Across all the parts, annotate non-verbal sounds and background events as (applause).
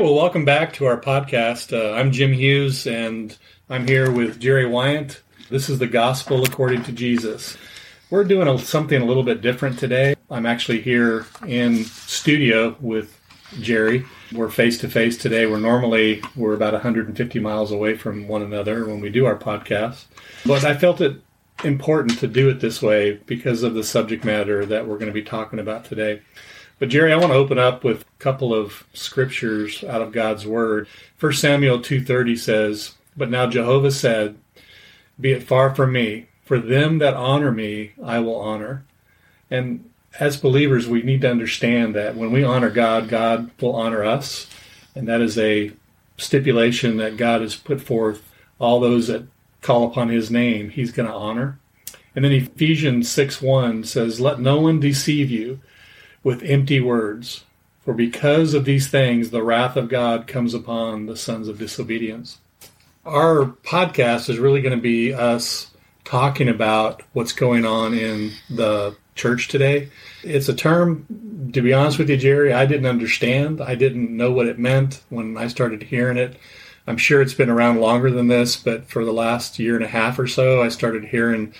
Well, welcome back to our podcast. Uh, I'm Jim Hughes, and I'm here with Jerry Wyant. This is the Gospel according to Jesus. We're doing a, something a little bit different today. I'm actually here in studio with Jerry. We're face to face today. We're normally we're about 150 miles away from one another when we do our podcast, but I felt it important to do it this way because of the subject matter that we're going to be talking about today. But Jerry, I want to open up with a couple of scriptures out of God's word. 1 Samuel 2:30 says, "But now Jehovah said, be it far from me, for them that honor me, I will honor." And as believers, we need to understand that when we honor God, God will honor us, and that is a stipulation that God has put forth all those that call upon his name, he's going to honor. And then Ephesians 6 1 says, Let no one deceive you with empty words. For because of these things, the wrath of God comes upon the sons of disobedience. Our podcast is really going to be us talking about what's going on in the church today. It's a term, to be honest with you, Jerry, I didn't understand. I didn't know what it meant when I started hearing it. I'm sure it's been around longer than this, but for the last year and a half or so, I started hearing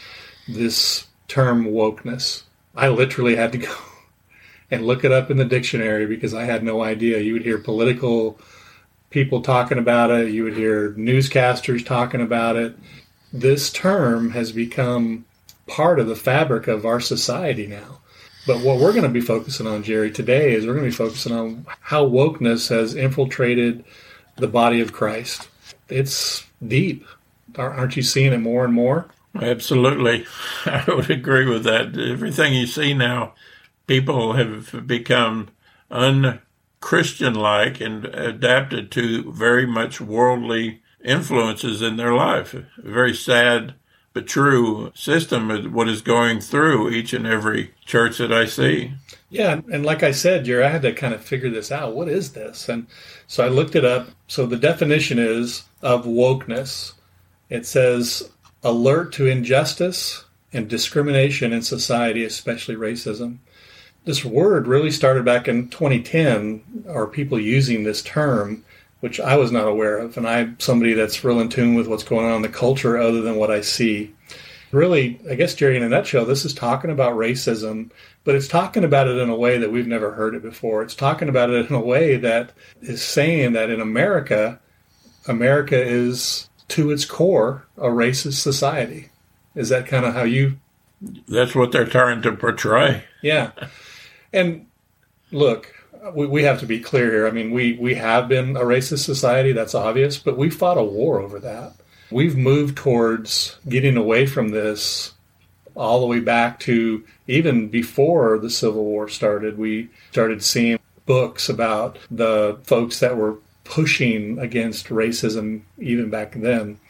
this term wokeness. I literally had to go and look it up in the dictionary because I had no idea. You would hear political people talking about it, you would hear newscasters talking about it. This term has become part of the fabric of our society now. But what we're going to be focusing on, Jerry, today is we're going to be focusing on how wokeness has infiltrated the body of Christ. It's deep. Aren't you seeing it more and more? Absolutely. (laughs) I would agree with that. Everything you see now people have become unchristian like and adapted to very much worldly influences in their life. A very sad but true system of what is going through each and every church that I see. Yeah, and like I said, Jerry, I had to kind of figure this out. What is this? And so I looked it up. So the definition is of wokeness. It says alert to injustice and discrimination in society, especially racism this word really started back in 2010, or people using this term, which I was not aware of. And I'm somebody that's real in tune with what's going on in the culture other than what I see. Really, I guess, Jerry, in a nutshell, this is talking about racism, but it's talking about it in a way that we've never heard it before. It's talking about it in a way that is saying that in America, America is to its core a racist society. Is that kind of how you? That's what they're trying to portray. Yeah. And look, we, we have to be clear here. I mean, we, we have been a racist society, that's obvious, but we fought a war over that. We've moved towards getting away from this all the way back to even before the Civil War started. We started seeing books about the folks that were pushing against racism even back then.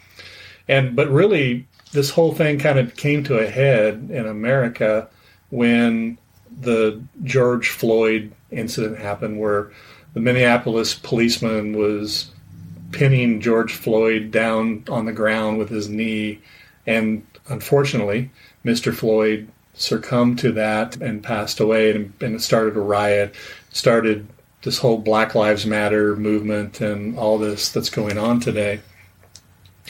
And but really this whole thing kind of came to a head in America when the George Floyd incident happened, where the Minneapolis policeman was pinning George Floyd down on the ground with his knee, and unfortunately, Mr. Floyd succumbed to that and passed away, and, and it started a riot, started this whole Black Lives Matter movement, and all this that's going on today.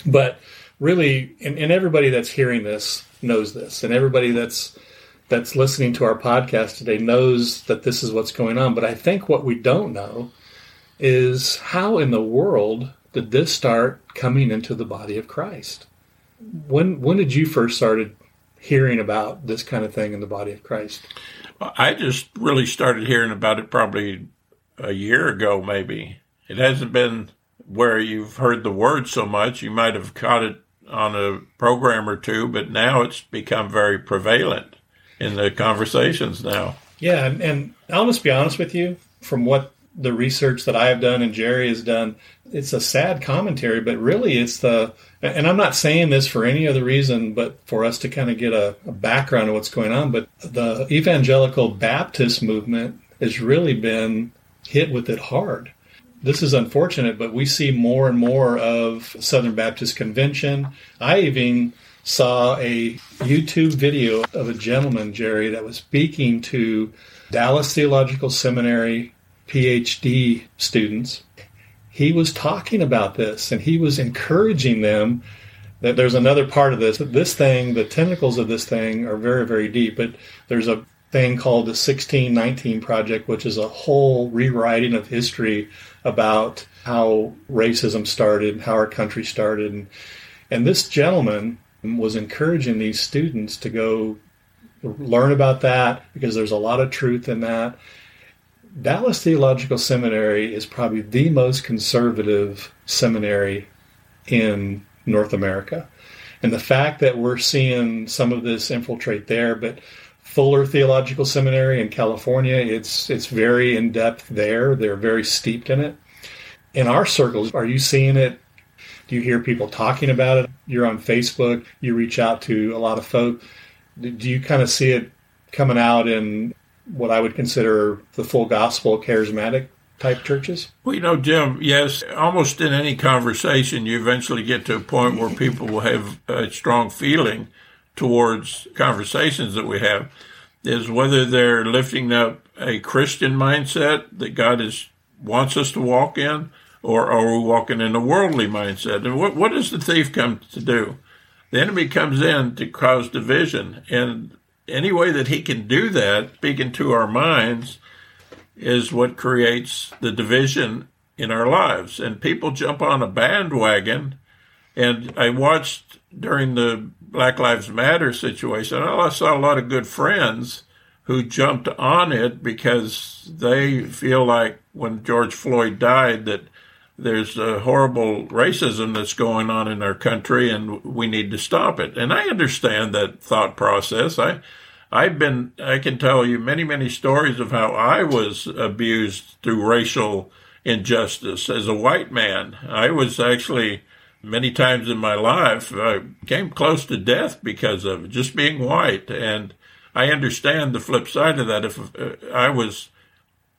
But really, and, and everybody that's hearing this knows this, and everybody that's that's listening to our podcast today knows that this is what's going on. But I think what we don't know is how in the world did this start coming into the body of Christ? When when did you first started hearing about this kind of thing in the body of Christ? I just really started hearing about it probably a year ago, maybe. It hasn't been where you've heard the word so much. You might have caught it on a program or two, but now it's become very prevalent in the conversations now. Yeah, and, and I'll just be honest with you. From what the research that I have done and Jerry has done, it's a sad commentary, but really it's the, and I'm not saying this for any other reason, but for us to kind of get a, a background of what's going on. But the evangelical Baptist movement has really been hit with it hard. This is unfortunate, but we see more and more of Southern Baptist Convention. I even saw a YouTube video of a gentleman, Jerry, that was speaking to Dallas Theological Seminary PhD students, he was talking about this and he was encouraging them that there's another part of this. This thing, the tentacles of this thing are very, very deep, but there's a thing called the 1619 Project, which is a whole rewriting of history about how racism started, how our country started. And, and this gentleman was encouraging these students to go learn about that because there's a lot of truth in that. Dallas Theological Seminary is probably the most conservative seminary in North America. And the fact that we're seeing some of this infiltrate there, but Fuller Theological Seminary in California, it's it's very in depth there. They're very steeped in it. In our circles, are you seeing it? Do you hear people talking about it? You're on Facebook, you reach out to a lot of folk. Do you kind of see it coming out in what I would consider the full gospel charismatic type churches? Well, you know, Jim, yes, almost in any conversation, you eventually get to a point where people will have a strong feeling towards conversations that we have is whether they're lifting up a Christian mindset that God is wants us to walk in, or are we walking in a worldly mindset? And what, what does the thief come to do? The enemy comes in to cause division, and any way that he can do that, speaking to our minds, is what creates the division in our lives. And people jump on a bandwagon. And I watched during the Black Lives Matter situation, I saw a lot of good friends who jumped on it because they feel like when George Floyd died that there's a horrible racism that's going on in our country and we need to stop it. And I understand that thought process. I I've been, I can tell you many, many stories of how I was abused through racial injustice as a white man. I was actually, many times in my life, I came close to death because of just being white. And I understand the flip side of that. If uh, I was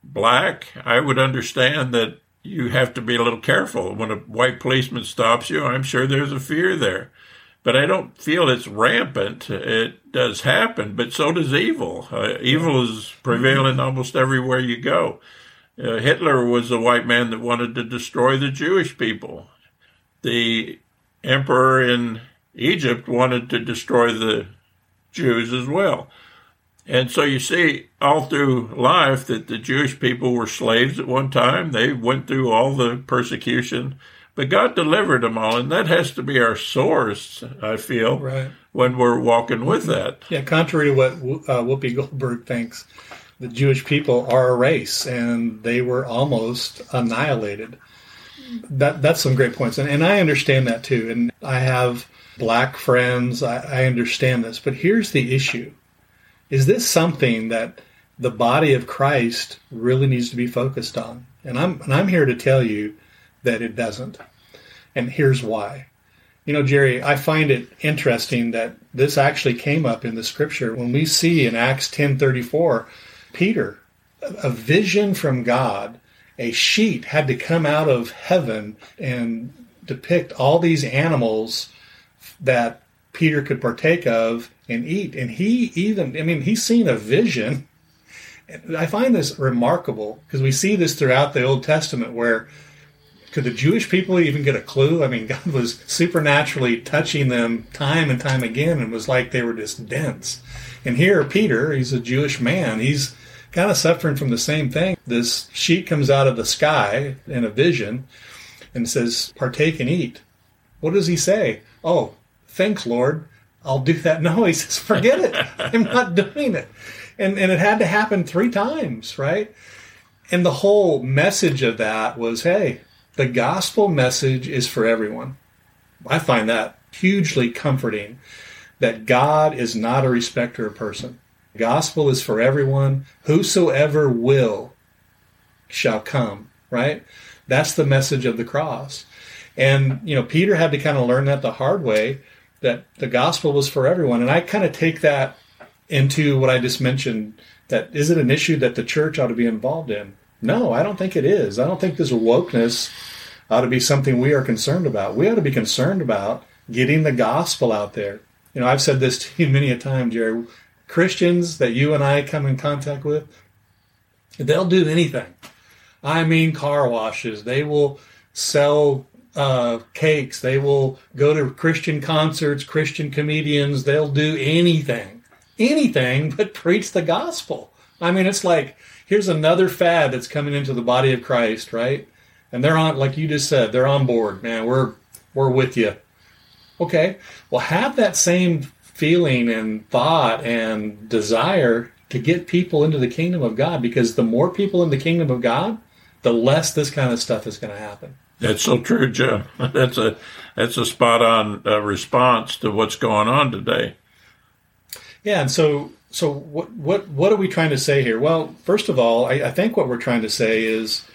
black, I would understand that you have to be a little careful. When a white policeman stops you, I'm sure there's a fear there but I don't feel it's rampant. It does happen, but so does evil. Uh, evil is prevalent almost everywhere you go. Uh, Hitler was a white man that wanted to destroy the Jewish people. The emperor in Egypt wanted to destroy the Jews as well. And so you see all through life that the Jewish people were slaves at one time. They went through all the persecution but God delivered them all, and that has to be our source. I feel right. when we're walking with that. Yeah, contrary to what uh, Whoopi Goldberg thinks, the Jewish people are a race, and they were almost annihilated. That that's some great points, and, and I understand that too. And I have black friends. I, I understand this, but here's the issue: is this something that the body of Christ really needs to be focused on? And I'm and I'm here to tell you that it doesn't. And here's why. You know, Jerry, I find it interesting that this actually came up in the scripture when we see in Acts 10:34 Peter a vision from God, a sheet had to come out of heaven and depict all these animals that Peter could partake of and eat. And he even, I mean, he's seen a vision. I find this remarkable because we see this throughout the Old Testament where could the Jewish people even get a clue? I mean, (laughs) God was supernaturally touching them time and time again, and was like they were just dense. And here, Peter, he's a Jewish man. He's kind of suffering from the same thing. This sheet comes out of the sky in a vision and says, Partake and eat. What does he say? Oh, thanks, Lord. I'll do that. No, he says, Forget it. I'm not doing it. And, and it had to happen three times, right? And the whole message of that was, hey, the gospel message is for everyone. I find that hugely comforting that God is not a respecter of person. Gospel is for everyone. Whosoever will shall come, right? That's the message of the cross. And, you know, Peter had to kind of learn that the hard way that the gospel was for everyone. And I kind of take that into what I just mentioned that is it an issue that the church ought to be involved in? No, I don't think it is. I don't think this wokeness ought to be something we are concerned about. We ought to be concerned about getting the gospel out there. You know, I've said this (laughs) to you many a time, Jerry. Christians that you and I come in contact with, they'll do anything. I mean, car washes. They will sell uh, cakes. They will go to Christian concerts, Christian comedians. They'll do anything, anything (laughs) but preach the gospel. I mean, it's like here's another fad that's coming into the body of Christ, right? And they're on, like you just said, they're on board, man. We're we're with you. Okay, well, have that same feeling and thought and desire to get people into the kingdom of God, because the more people in the kingdom of God, the less this kind of stuff is going to happen. That's so true, Jim. (laughs) That's a that's a spot on uh, response to what's going on today. Yeah, and so so what what what are we trying to say here? Well, first of all, I, I think what we're trying to say is,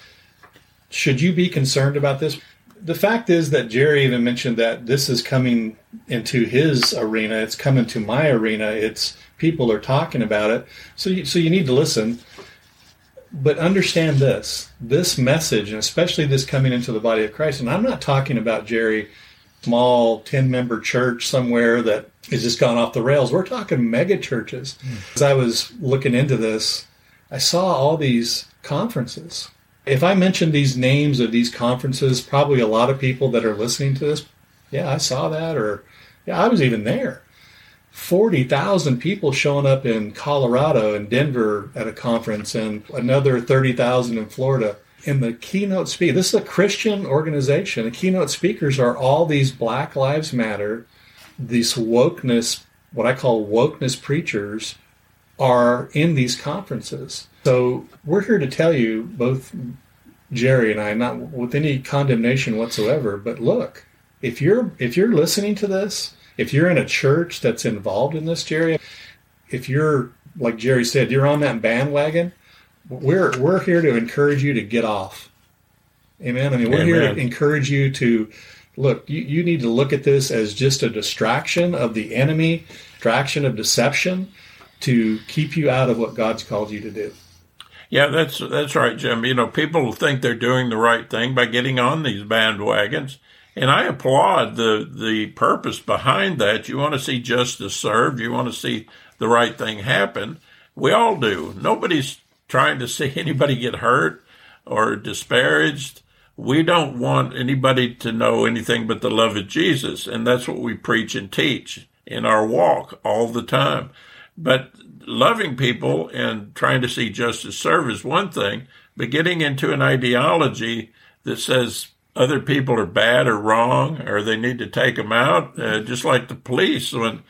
should you be concerned about this? The fact is that Jerry even mentioned that this is coming into his arena. It's coming to my arena. It's people are talking about it. So you, so you need to listen. But understand this: this message, and especially this coming into the body of Christ. And I'm not talking about Jerry, small ten member church somewhere that has just gone off the rails. We're talking mega churches. Mm. As I was looking into this, I saw all these conferences. If I mentioned these names of these conferences, probably a lot of people that are listening to this, yeah, I saw that, or yeah, I was even there. 40,000 people showing up in Colorado and Denver at a conference, and another 30,000 in Florida. In the keynote speaker, this is a Christian organization. The keynote speakers are all these Black Lives Matter these wokeness, what I call wokeness preachers, are in these conferences. So we're here to tell you, both Jerry and I, not with any condemnation whatsoever, but look, if you're if you're listening to this, if you're in a church that's involved in this, Jerry, if you're like Jerry said, you're on that bandwagon, we're we're here to encourage you to get off. Amen. I mean, we're Amen. here to encourage you to look, you, you need to look at this as just a distraction of the enemy, distraction of deception to keep you out of what God's called you to do. Yeah, that's that's right, Jim. You know, people think they're doing the right thing by getting on these bandwagons, and I applaud the the purpose behind that. You want to see justice served, you want to see the right thing happen. We all do. Nobody's trying to see (laughs) anybody get hurt or disparaged we don't want anybody to know anything but the love of Jesus. And that's what we preach and teach in our walk all the time. But loving people and trying to see justice serve is one thing, but getting into an ideology that says other people are bad or wrong or they need to take them out, uh, just like the police when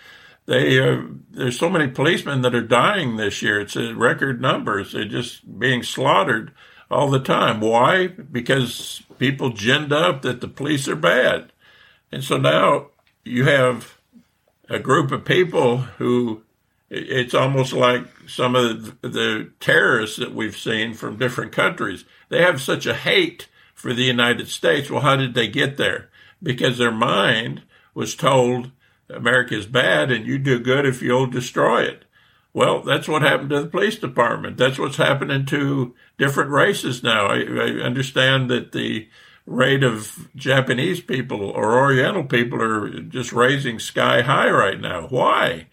they uh, there's so many policemen that are dying this year. It's a record numbers. They're just being slaughtered all the time. Why? Because people ginned up that the police are bad. And so now you have a group of people who it's almost like some of the terrorists that we've seen from different countries. They have such a hate for the United States. Well, how did they get there? Because their mind was told America is bad and you do good if you'll destroy it. Well, that's what happened to the police department. That's what's happening to different races now. I, I understand that the rate of Japanese people or Oriental people are just raising sky high right now. Why?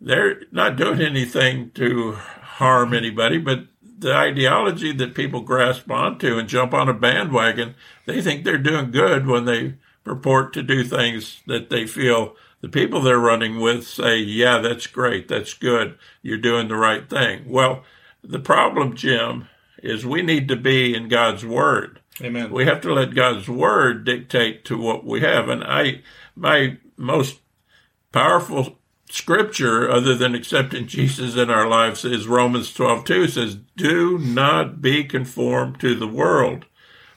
They're not doing anything to harm anybody, but the ideology that people grasp onto and jump on a bandwagon, they think they're doing good when they purport to do things that they feel the people they're running with say, yeah, that's great. That's good. You're doing the right thing. Well, the problem, Jim, is we need to be in God's word. Amen. We have to let God's word dictate to what we have. And I, my most powerful scripture other than accepting Jesus in our lives is Romans 12, 2 says, do not be conformed to the world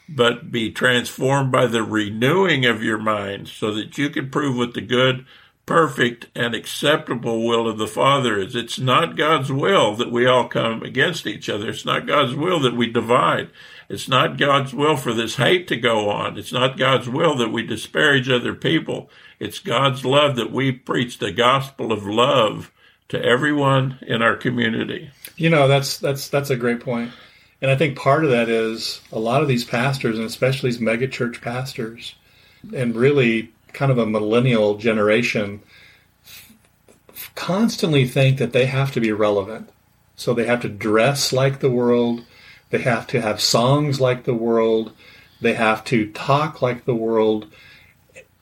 but be transformed by the renewing of your mind so that you can prove what the good, perfect, and acceptable will of the Father is. It's not God's will that we all come against each other. It's not God's will that we divide. It's not God's will for this hate to go on. It's not God's will that we disparage other people. It's God's love that we preach the gospel of love to everyone in our community. You know, that's that's that's a great point. And I think part of that is a lot of these pastors, and especially these megachurch pastors, and really kind of a millennial generation, constantly think that they have to be relevant. So they have to dress like the world. They have to have songs like the world. They have to talk like the world.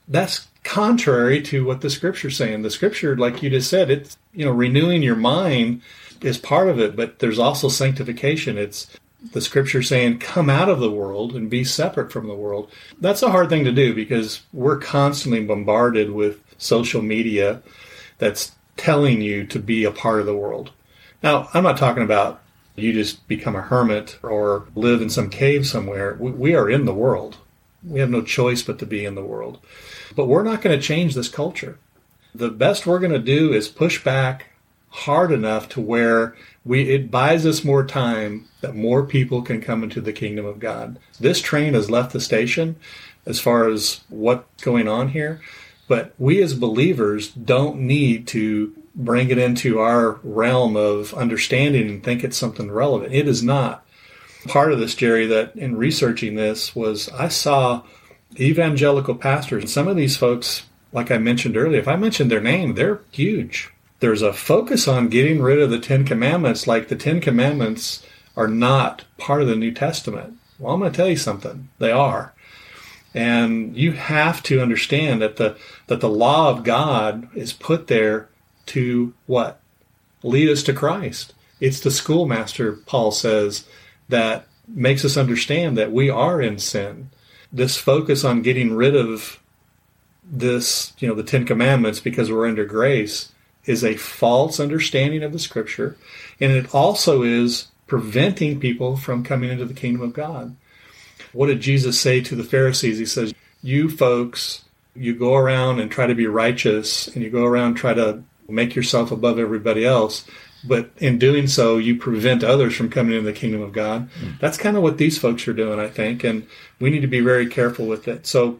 That's contrary to what the scripture's saying. The scripture, like you just said, it's, you know, renewing your mind is part of it, but there's also sanctification. It's the scripture saying, come out of the world and be separate from the world. That's a hard thing to do because we're constantly bombarded with social media that's telling you to be a part of the world. Now, I'm not talking about you just become a hermit or live in some cave somewhere. We are in the world. We have no choice but to be in the world. But we're not going to change this culture. The best we're going to do is push back hard enough to where we it buys us more time that more people can come into the kingdom of God. This train has left the station as far as what's going on here, but we as believers don't need to bring it into our realm of understanding and think it's something relevant. It is not. Part of this, Jerry, that in researching this was I saw evangelical pastors, and some of these folks, like I mentioned earlier, if I mentioned their name, they're huge. There's a focus on getting rid of the Ten Commandments, like the Ten Commandments are not part of the New Testament. Well, I'm going to tell you something. They are. And you have to understand that the that the law of God is put there to what? Lead us to Christ. It's the schoolmaster, Paul says, that makes us understand that we are in sin. This focus on getting rid of this, you know, the Ten Commandments because we're under grace is a false understanding of the scripture. And it also is preventing people from coming into the kingdom of God. What did Jesus say to the Pharisees? He says, You folks, you go around and try to be righteous and you go around try to make yourself above everybody else. But in doing so, you prevent others from coming into the kingdom of God. Mm. That's kind of what these folks are doing, I think. And we need to be very careful with it. So,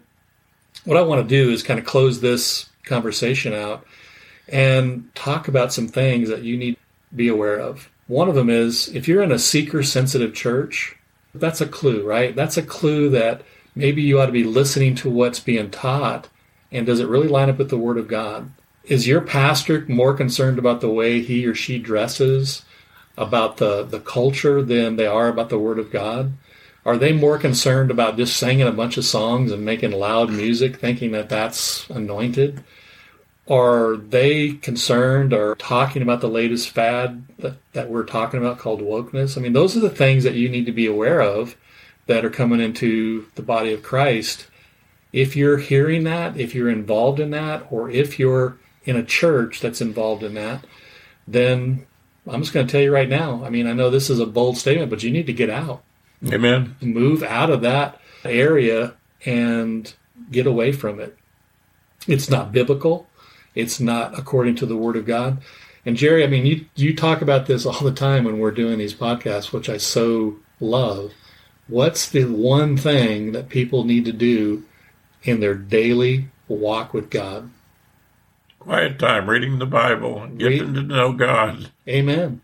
what I want to do is kind of close this conversation out and talk about some things that you need to be aware of. One of them is if you're in a seeker sensitive church, that's a clue, right? That's a clue that maybe you ought to be listening to what's being taught and does it really line up with the Word of God? is your pastor more concerned about the way he or she dresses, about the, the culture than they are about the Word of God? Are they more concerned about just singing a bunch of songs and making loud music, thinking that that's anointed? Are they concerned or talking about the latest fad that, that we're talking about called wokeness? I mean, those are the things that you need to be aware of that are coming into the body of Christ. If you're hearing that, if you're involved in that, or if you're in a church that's involved in that, then I'm just going to tell you right now. I mean, I know this is a bold statement, but you need to get out. Amen. Move out of that area and get away from it. It's not biblical. It's not according to the Word of God. And Jerry, I mean, you you talk about this all the time when we're doing these podcasts, which I so love. What's the one thing that people need to do in their daily walk with God? quiet time, reading the Bible, getting Read. to know God. Amen.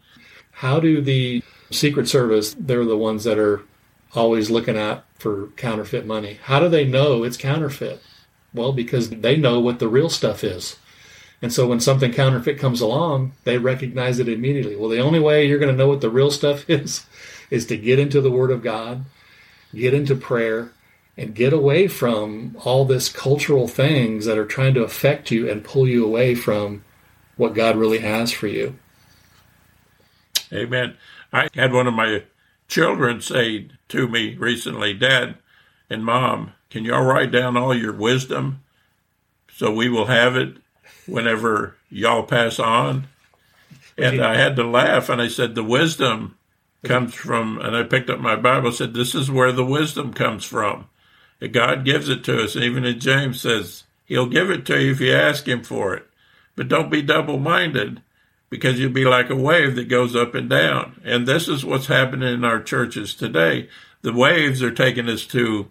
How do the Secret Service, they're the ones that are always looking at for counterfeit money. How do they know it's counterfeit? Well, because they know what the real stuff is. And so when something counterfeit comes along, they recognize it immediately. Well, the only way you're going to know what the real stuff (laughs) is is to get into the Word of God, get into prayer, and get away from all this cultural things that are trying to affect you and pull you away from what God really has for you. Amen. I had one of my children say to me recently, Dad and Mom, can y'all write down all your wisdom so we will have it whenever y'all pass on? And I had to laugh and I said, The wisdom comes from, and I picked up my Bible, said, This is where the wisdom comes from. God gives it to us. Even in James says, He'll give it to you if you ask Him for it. But don't be double minded because you'll be like a wave that goes up and down. And this is what's happening in our churches today. The waves are taking us to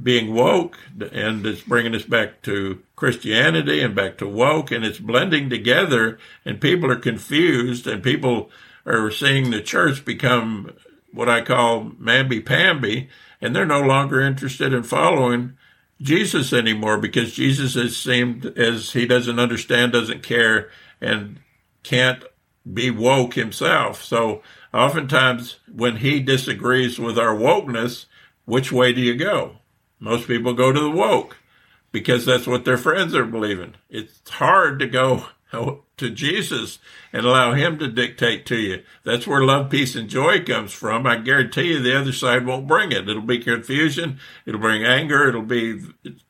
being woke and it's bringing us back to Christianity and back to woke and it's blending together and people are confused and people are seeing the church become what I call mamby-pamby and they're no longer interested in following Jesus anymore because Jesus has seemed as he doesn't understand, doesn't care, and can't be woke himself. So oftentimes when he disagrees with our wokeness, which way do you go? Most people go to the woke because that's what their friends are believing. It's hard to go (laughs) to Jesus and allow him to dictate to you. That's where love, peace, and joy comes from. I guarantee you the other side won't bring it. It'll be confusion. It'll bring anger. It'll be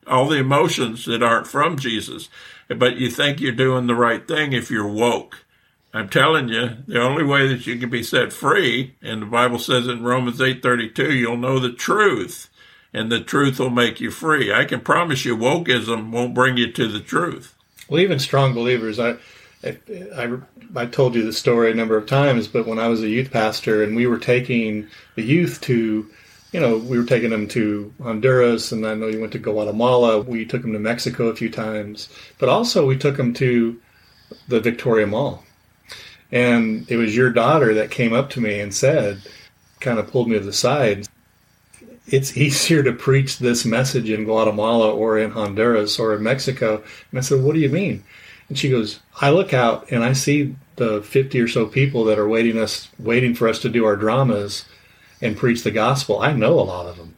all the emotions that aren't from Jesus. But you think you're doing the right thing if you're woke. I'm telling you, the only way that you can be set free, and the Bible says in Romans 8:32, you'll know the truth, and the truth will make you free. I can promise you, wokeism won't bring you to the truth. Well, even strong believers, I, I, I, I told you the story a number of times, but when I was a youth pastor and we were taking the youth to, you know, we were taking them to Honduras, and I know you went to Guatemala. We took them to Mexico a few times, but also we took them to the Victoria Mall and it was your daughter that came up to me and said, kind of pulled me to the side. It's easier to preach this message in Guatemala or in Honduras or in Mexico. And I said, What do you mean? And she goes, I look out and I see the 50 or so people that are waiting us waiting for us to do our dramas and preach the gospel. I know a lot of them.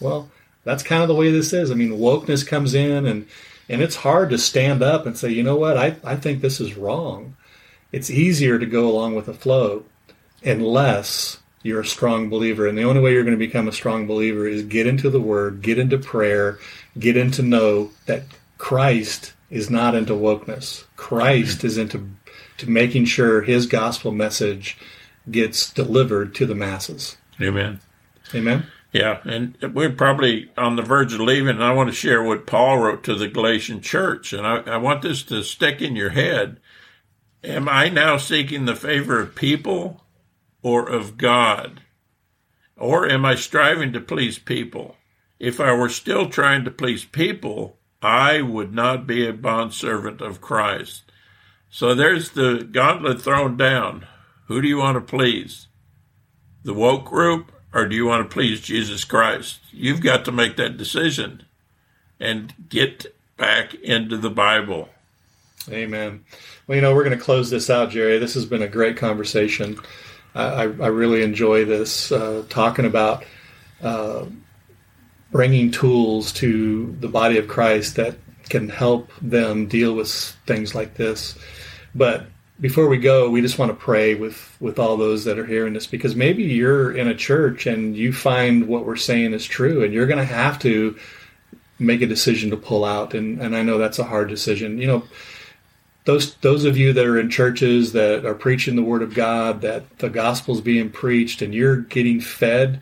Well, that's kind of the way this is. I mean, wokeness comes in and and it's hard to stand up and say, you know what, I, I think this is wrong it's easier to go along with the flow unless you're a strong believer. And the only way you're going to become a strong believer is get into the Word, get into prayer, get into know that Christ is not into wokeness. Christ is into to making sure His gospel message gets delivered to the masses. Amen. Amen. Yeah, and we're probably on the verge of leaving, and I want to share what Paul wrote to the Galatian church, and I, I want this to stick in your head. Am I now seeking the favor of people or of God? Or am I striving to please people? If I were still trying to please people, I would not be a bondservant of Christ. So there's the gauntlet thrown down. Who do you want to please? The woke group, or do you want to please Jesus Christ? You've got to make that decision and get back into the Bible. Amen. Well, you know, we're going to close this out, Jerry. This has been a great conversation. I, I really enjoy this, uh, talking about uh, bringing tools to the body of Christ that can help them deal with things like this. But before we go, we just want to pray with, with all those that are hearing this because maybe you're in a church and you find what we're saying is true and you're going to have to make a decision to pull out. And, and I know that's a hard decision. You know, those those of you that are in churches that are preaching the word of God, that the gospel's being preached and you're getting fed,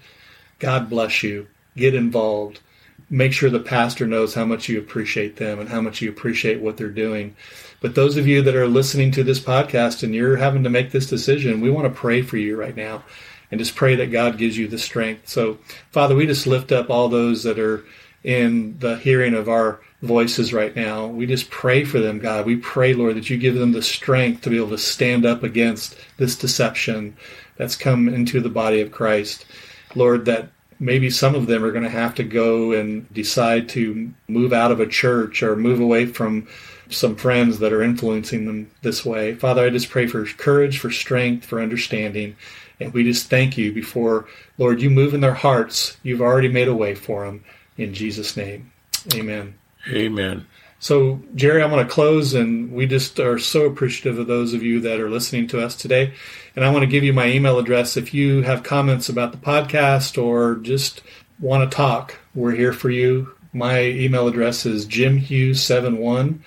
God bless you. Get involved. Make sure the pastor knows how much you appreciate them and how much you appreciate what they're doing. But those of you that are listening to this podcast and you're having to make this decision, we want to pray for you right now and just pray that God gives you the strength. So, Father, we just lift up all those that are in the hearing of our voices right now. We just pray for them, God. We pray, Lord, that you give them the strength to be able to stand up against this deception that's come into the body of Christ. Lord, that maybe some of them are going to have to go and decide to move out of a church or move away from some friends that are influencing them this way. Father, I just pray for courage, for strength, for understanding. And we just thank you before, Lord, you move in their hearts. You've already made a way for them. In Jesus' name, amen. Amen. So, Jerry, I want to close, and we just are so appreciative of those of you that are listening to us today. And I want to give you my email address. If you have comments about the podcast or just want to talk, we're here for you. My email address is jimhughes71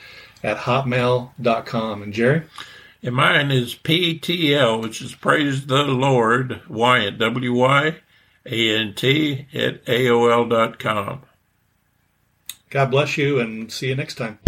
at hotmail.com. And Jerry? And mine is PTL, which is Praise the Lord, Wyant, W Y A N T, at AOL.com. God bless you and see you next time.